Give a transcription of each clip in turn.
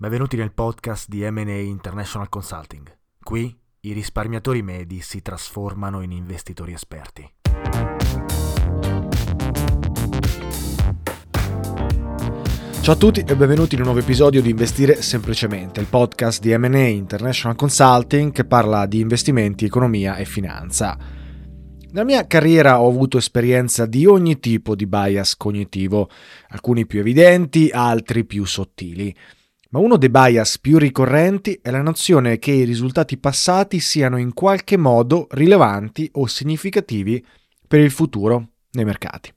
Benvenuti nel podcast di M&A International Consulting. Qui i risparmiatori medi si trasformano in investitori esperti. Ciao a tutti e benvenuti in un nuovo episodio di Investire Semplicemente, il podcast di M&A International Consulting che parla di investimenti, economia e finanza. Nella mia carriera ho avuto esperienza di ogni tipo di bias cognitivo, alcuni più evidenti, altri più sottili. Ma uno dei bias più ricorrenti è la nozione che i risultati passati siano in qualche modo rilevanti o significativi per il futuro nei mercati.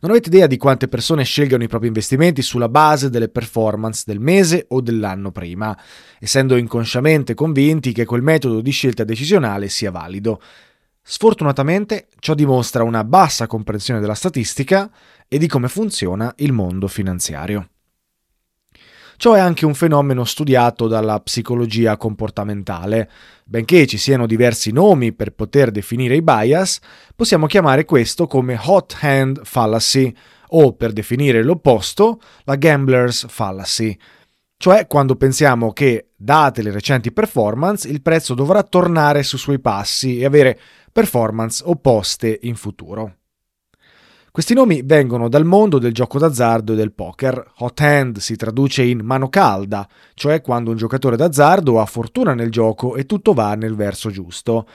Non avete idea di quante persone scelgano i propri investimenti sulla base delle performance del mese o dell'anno prima, essendo inconsciamente convinti che quel metodo di scelta decisionale sia valido. Sfortunatamente ciò dimostra una bassa comprensione della statistica e di come funziona il mondo finanziario. Ciò è anche un fenomeno studiato dalla psicologia comportamentale. Benché ci siano diversi nomi per poter definire i bias, possiamo chiamare questo come hot hand fallacy o, per definire l'opposto, la gambler's fallacy. Cioè quando pensiamo che, date le recenti performance, il prezzo dovrà tornare sui suoi passi e avere performance opposte in futuro. Questi nomi vengono dal mondo del gioco d'azzardo e del poker. Hot hand si traduce in mano calda, cioè quando un giocatore d'azzardo ha fortuna nel gioco e tutto va nel verso giusto.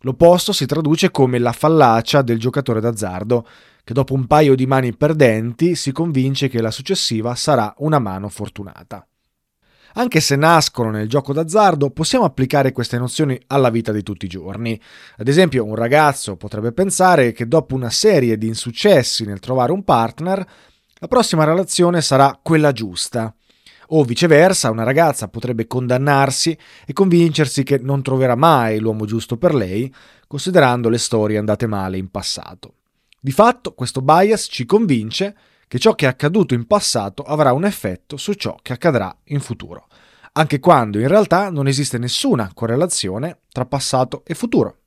L'opposto si traduce come la fallacia del giocatore d'azzardo, che dopo un paio di mani perdenti si convince che la successiva sarà una mano fortunata. Anche se nascono nel gioco d'azzardo, possiamo applicare queste nozioni alla vita di tutti i giorni. Ad esempio, un ragazzo potrebbe pensare che dopo una serie di insuccessi nel trovare un partner, la prossima relazione sarà quella giusta. O viceversa, una ragazza potrebbe condannarsi e convincersi che non troverà mai l'uomo giusto per lei, considerando le storie andate male in passato. Di fatto, questo bias ci convince che ciò che è accaduto in passato avrà un effetto su ciò che accadrà in futuro, anche quando in realtà non esiste nessuna correlazione tra passato e futuro.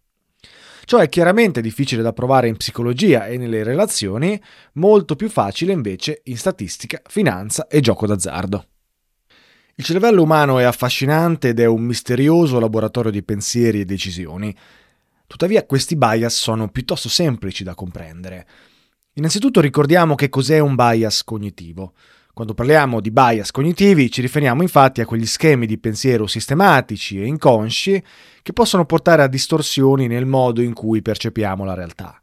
Ciò è chiaramente difficile da provare in psicologia e nelle relazioni, molto più facile invece in statistica, finanza e gioco d'azzardo. Il cervello umano è affascinante ed è un misterioso laboratorio di pensieri e decisioni. Tuttavia questi bias sono piuttosto semplici da comprendere. Innanzitutto ricordiamo che cos'è un bias cognitivo. Quando parliamo di bias cognitivi ci riferiamo infatti a quegli schemi di pensiero sistematici e inconsci che possono portare a distorsioni nel modo in cui percepiamo la realtà.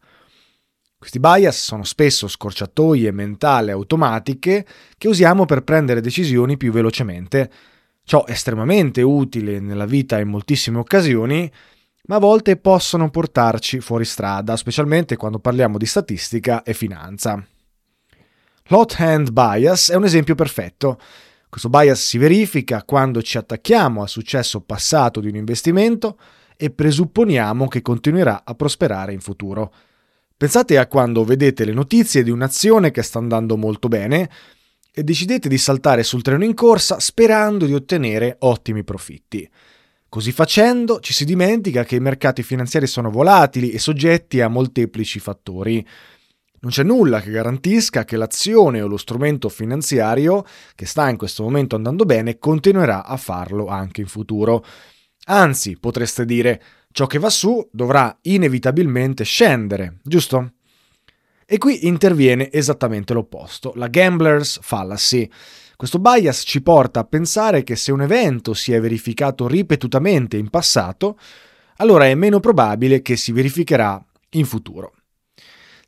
Questi bias sono spesso scorciatoie mentali automatiche che usiamo per prendere decisioni più velocemente. Ciò è estremamente utile nella vita in moltissime occasioni, ma a volte possono portarci fuori strada, specialmente quando parliamo di statistica e finanza. L'hot hand bias è un esempio perfetto. Questo bias si verifica quando ci attacchiamo al successo passato di un investimento e presupponiamo che continuerà a prosperare in futuro. Pensate a quando vedete le notizie di un'azione che sta andando molto bene e decidete di saltare sul treno in corsa sperando di ottenere ottimi profitti. Così facendo ci si dimentica che i mercati finanziari sono volatili e soggetti a molteplici fattori. Non c'è nulla che garantisca che l'azione o lo strumento finanziario che sta in questo momento andando bene continuerà a farlo anche in futuro. Anzi, potreste dire, ciò che va su dovrà inevitabilmente scendere, giusto? E qui interviene esattamente l'opposto, la gambler's fallacy. Questo bias ci porta a pensare che se un evento si è verificato ripetutamente in passato, allora è meno probabile che si verificherà in futuro.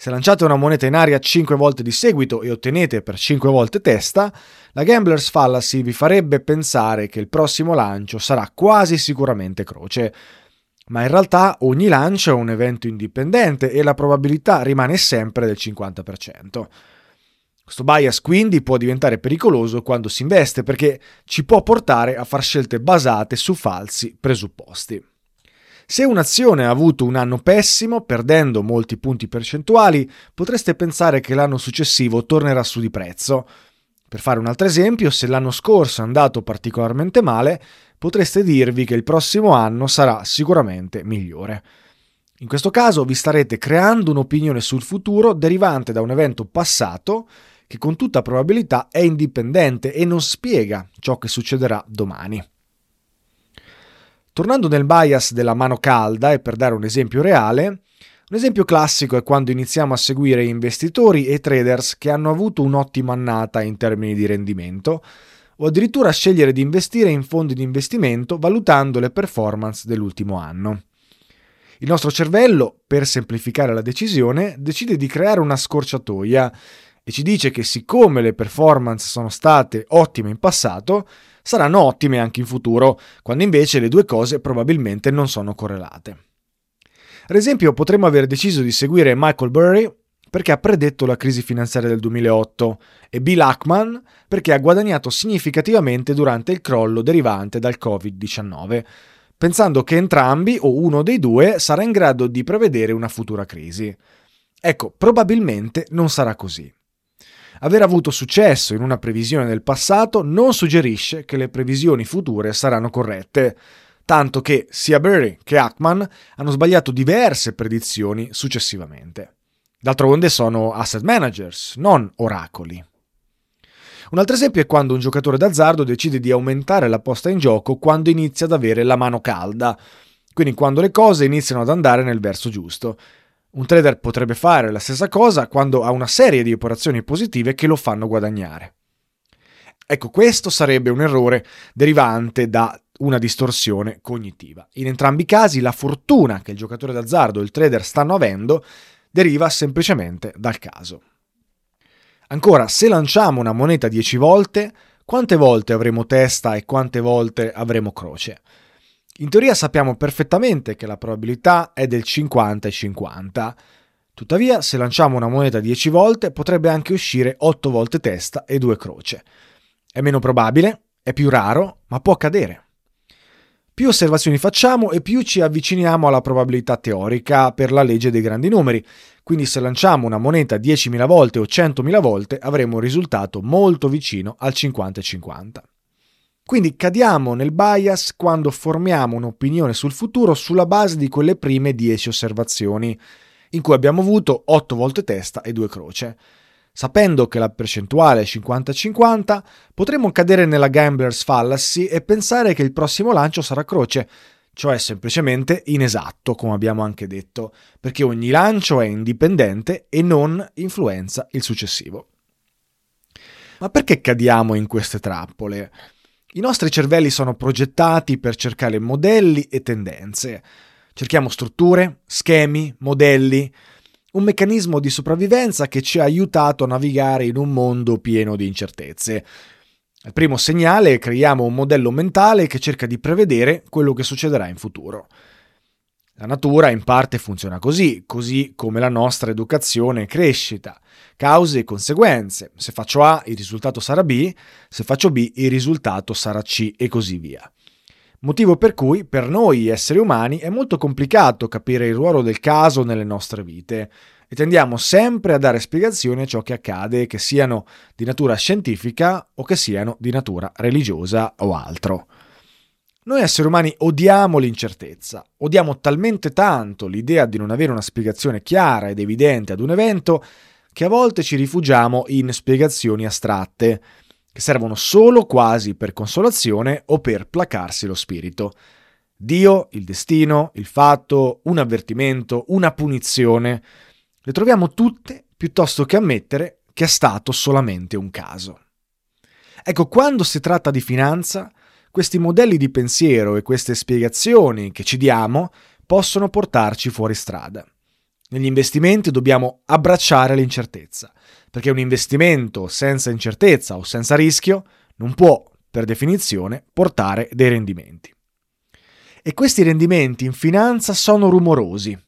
Se lanciate una moneta in aria 5 volte di seguito e ottenete per 5 volte testa, la gambler's fallacy vi farebbe pensare che il prossimo lancio sarà quasi sicuramente croce. Ma in realtà ogni lancio è un evento indipendente e la probabilità rimane sempre del 50%. Questo bias quindi può diventare pericoloso quando si investe perché ci può portare a fare scelte basate su falsi presupposti. Se un'azione ha avuto un anno pessimo, perdendo molti punti percentuali, potreste pensare che l'anno successivo tornerà su di prezzo. Per fare un altro esempio, se l'anno scorso è andato particolarmente male, potreste dirvi che il prossimo anno sarà sicuramente migliore. In questo caso vi starete creando un'opinione sul futuro derivante da un evento passato che con tutta probabilità è indipendente e non spiega ciò che succederà domani. Tornando nel bias della mano calda e per dare un esempio reale, un esempio classico è quando iniziamo a seguire investitori e traders che hanno avuto un'ottima annata in termini di rendimento, o addirittura scegliere di investire in fondi di investimento valutando le performance dell'ultimo anno. Il nostro cervello, per semplificare la decisione, decide di creare una scorciatoia e ci dice che siccome le performance sono state ottime in passato, saranno ottime anche in futuro, quando invece le due cose probabilmente non sono correlate. Ad esempio, potremmo aver deciso di seguire Michael Burry perché ha predetto la crisi finanziaria del 2008 e Bill Ackman perché ha guadagnato significativamente durante il crollo derivante dal Covid-19 pensando che entrambi o uno dei due sarà in grado di prevedere una futura crisi. Ecco, probabilmente non sarà così. Aver avuto successo in una previsione del passato non suggerisce che le previsioni future saranno corrette, tanto che sia Burry che Ackman hanno sbagliato diverse predizioni successivamente. D'altronde sono asset managers, non oracoli. Un altro esempio è quando un giocatore d'azzardo decide di aumentare la posta in gioco quando inizia ad avere la mano calda, quindi quando le cose iniziano ad andare nel verso giusto. Un trader potrebbe fare la stessa cosa quando ha una serie di operazioni positive che lo fanno guadagnare. Ecco, questo sarebbe un errore derivante da una distorsione cognitiva. In entrambi i casi la fortuna che il giocatore d'azzardo e il trader stanno avendo deriva semplicemente dal caso. Ancora, se lanciamo una moneta 10 volte, quante volte avremo testa e quante volte avremo croce? In teoria sappiamo perfettamente che la probabilità è del 50 e 50. Tuttavia, se lanciamo una moneta 10 volte, potrebbe anche uscire 8 volte testa e 2 croce. È meno probabile, è più raro, ma può accadere. Più osservazioni facciamo e più ci avviciniamo alla probabilità teorica per la legge dei grandi numeri, quindi se lanciamo una moneta 10.000 volte o 100.000 volte avremo un risultato molto vicino al 50-50. Quindi cadiamo nel bias quando formiamo un'opinione sul futuro sulla base di quelle prime 10 osservazioni, in cui abbiamo avuto 8 volte testa e 2 croce. Sapendo che la percentuale è 50-50, potremmo cadere nella gambler's fallacy e pensare che il prossimo lancio sarà croce, cioè semplicemente inesatto, come abbiamo anche detto, perché ogni lancio è indipendente e non influenza il successivo. Ma perché cadiamo in queste trappole? I nostri cervelli sono progettati per cercare modelli e tendenze. Cerchiamo strutture, schemi, modelli, un meccanismo di sopravvivenza che ci ha aiutato a navigare in un mondo pieno di incertezze. Al primo segnale creiamo un modello mentale che cerca di prevedere quello che succederà in futuro. La natura in parte funziona così, così come la nostra educazione e crescita. Cause e conseguenze. Se faccio A il risultato sarà B, se faccio B il risultato sarà C e così via. Motivo per cui per noi esseri umani è molto complicato capire il ruolo del caso nelle nostre vite e tendiamo sempre a dare spiegazioni a ciò che accade, che siano di natura scientifica o che siano di natura religiosa o altro. Noi esseri umani odiamo l'incertezza, odiamo talmente tanto l'idea di non avere una spiegazione chiara ed evidente ad un evento che a volte ci rifugiamo in spiegazioni astratte, che servono solo quasi per consolazione o per placarsi lo spirito. Dio, il destino, il fatto, un avvertimento, una punizione, le troviamo tutte piuttosto che ammettere che è stato solamente un caso. Ecco, quando si tratta di finanza, questi modelli di pensiero e queste spiegazioni che ci diamo possono portarci fuori strada. Negli investimenti dobbiamo abbracciare l'incertezza, perché un investimento senza incertezza o senza rischio non può, per definizione, portare dei rendimenti. E questi rendimenti in finanza sono rumorosi,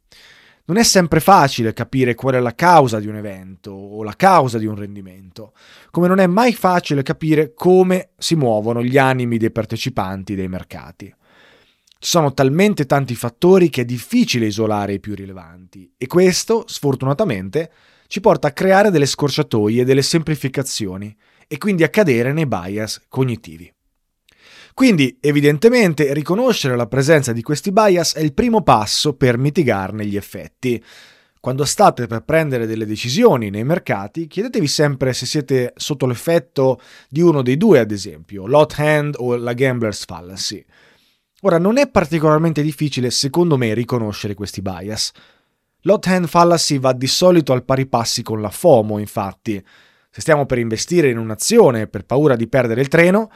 Non è sempre facile capire qual è la causa di un evento o la causa di un rendimento, come non è mai facile capire come si muovono gli animi dei partecipanti dei mercati. Ci sono talmente tanti fattori che è difficile isolare i più rilevanti e questo, sfortunatamente, ci porta a creare delle scorciatoie delle semplificazioni e quindi a cadere nei bias cognitivi. Quindi, evidentemente, riconoscere la presenza di questi bias è il primo passo per mitigarne gli effetti. Quando state per prendere delle decisioni nei mercati, chiedetevi sempre se siete sotto l'effetto di uno dei due, ad esempio, l'hot hand o la gambler's fallacy. Ora, non è particolarmente difficile, secondo me, riconoscere questi bias. L'hot hand fallacy va di solito al pari passi con la FOMO, infatti. Se stiamo per investire in un'azione per paura di perdere il treno,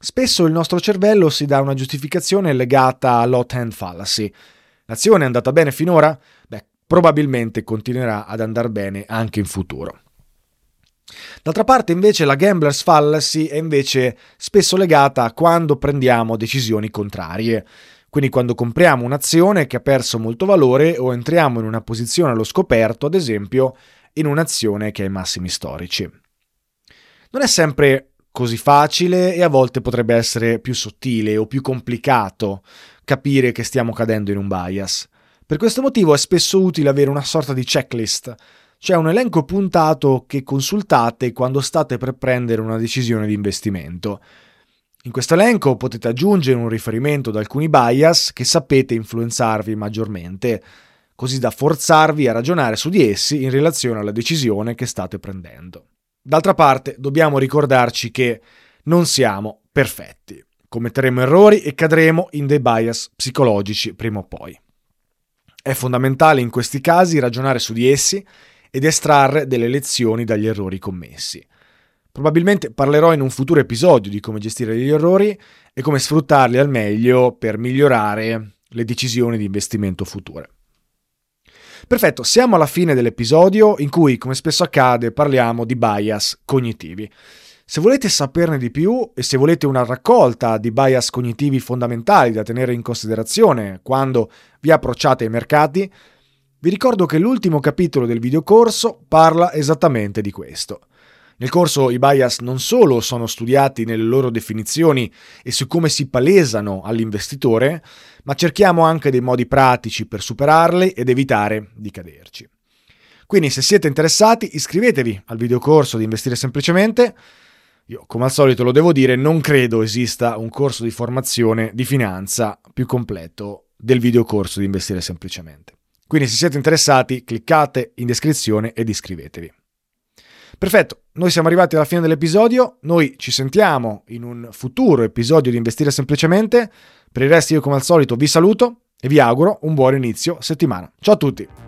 Spesso il nostro cervello si dà una giustificazione legata all'hot hand fallacy. L'azione è andata bene finora? Beh, probabilmente continuerà ad andare bene anche in futuro. D'altra parte invece la gambler's fallacy è invece spesso legata a quando prendiamo decisioni contrarie. Quindi quando compriamo un'azione che ha perso molto valore o entriamo in una posizione allo scoperto, ad esempio, in un'azione che ha i massimi storici. Non è sempre così facile e a volte potrebbe essere più sottile o più complicato capire che stiamo cadendo in un bias. Per questo motivo è spesso utile avere una sorta di checklist, cioè un elenco puntato che consultate quando state per prendere una decisione di investimento. In questo elenco potete aggiungere un riferimento ad alcuni bias che sapete influenzarvi maggiormente, così da forzarvi a ragionare su di essi in relazione alla decisione che state prendendo. D'altra parte, dobbiamo ricordarci che non siamo perfetti. Commetteremo errori e cadremo in dei bias psicologici prima o poi. È fondamentale in questi casi ragionare su di essi ed estrarre delle lezioni dagli errori commessi. Probabilmente parlerò in un futuro episodio di come gestire gli errori e come sfruttarli al meglio per migliorare le decisioni di investimento future. Perfetto, siamo alla fine dell'episodio in cui, come spesso accade, parliamo di bias cognitivi. Se volete saperne di più e se volete una raccolta di bias cognitivi fondamentali da tenere in considerazione quando vi approcciate ai mercati, vi ricordo che l'ultimo capitolo del videocorso parla esattamente di questo. Nel corso i bias non solo sono studiati nelle loro definizioni e su come si palesano all'investitore, ma cerchiamo anche dei modi pratici per superarli ed evitare di caderci. Quindi se siete interessati iscrivetevi al videocorso di Investire Semplicemente. Io, come al solito lo devo dire, non credo esista un corso di formazione di finanza più completo del videocorso di Investire Semplicemente. Quindi se siete interessati cliccate in descrizione ed iscrivetevi. Perfetto, noi siamo arrivati alla fine dell'episodio, noi ci sentiamo in un futuro episodio di Investire Semplicemente. Per il resto io come al solito vi saluto e vi auguro un buon inizio settimana. Ciao a tutti!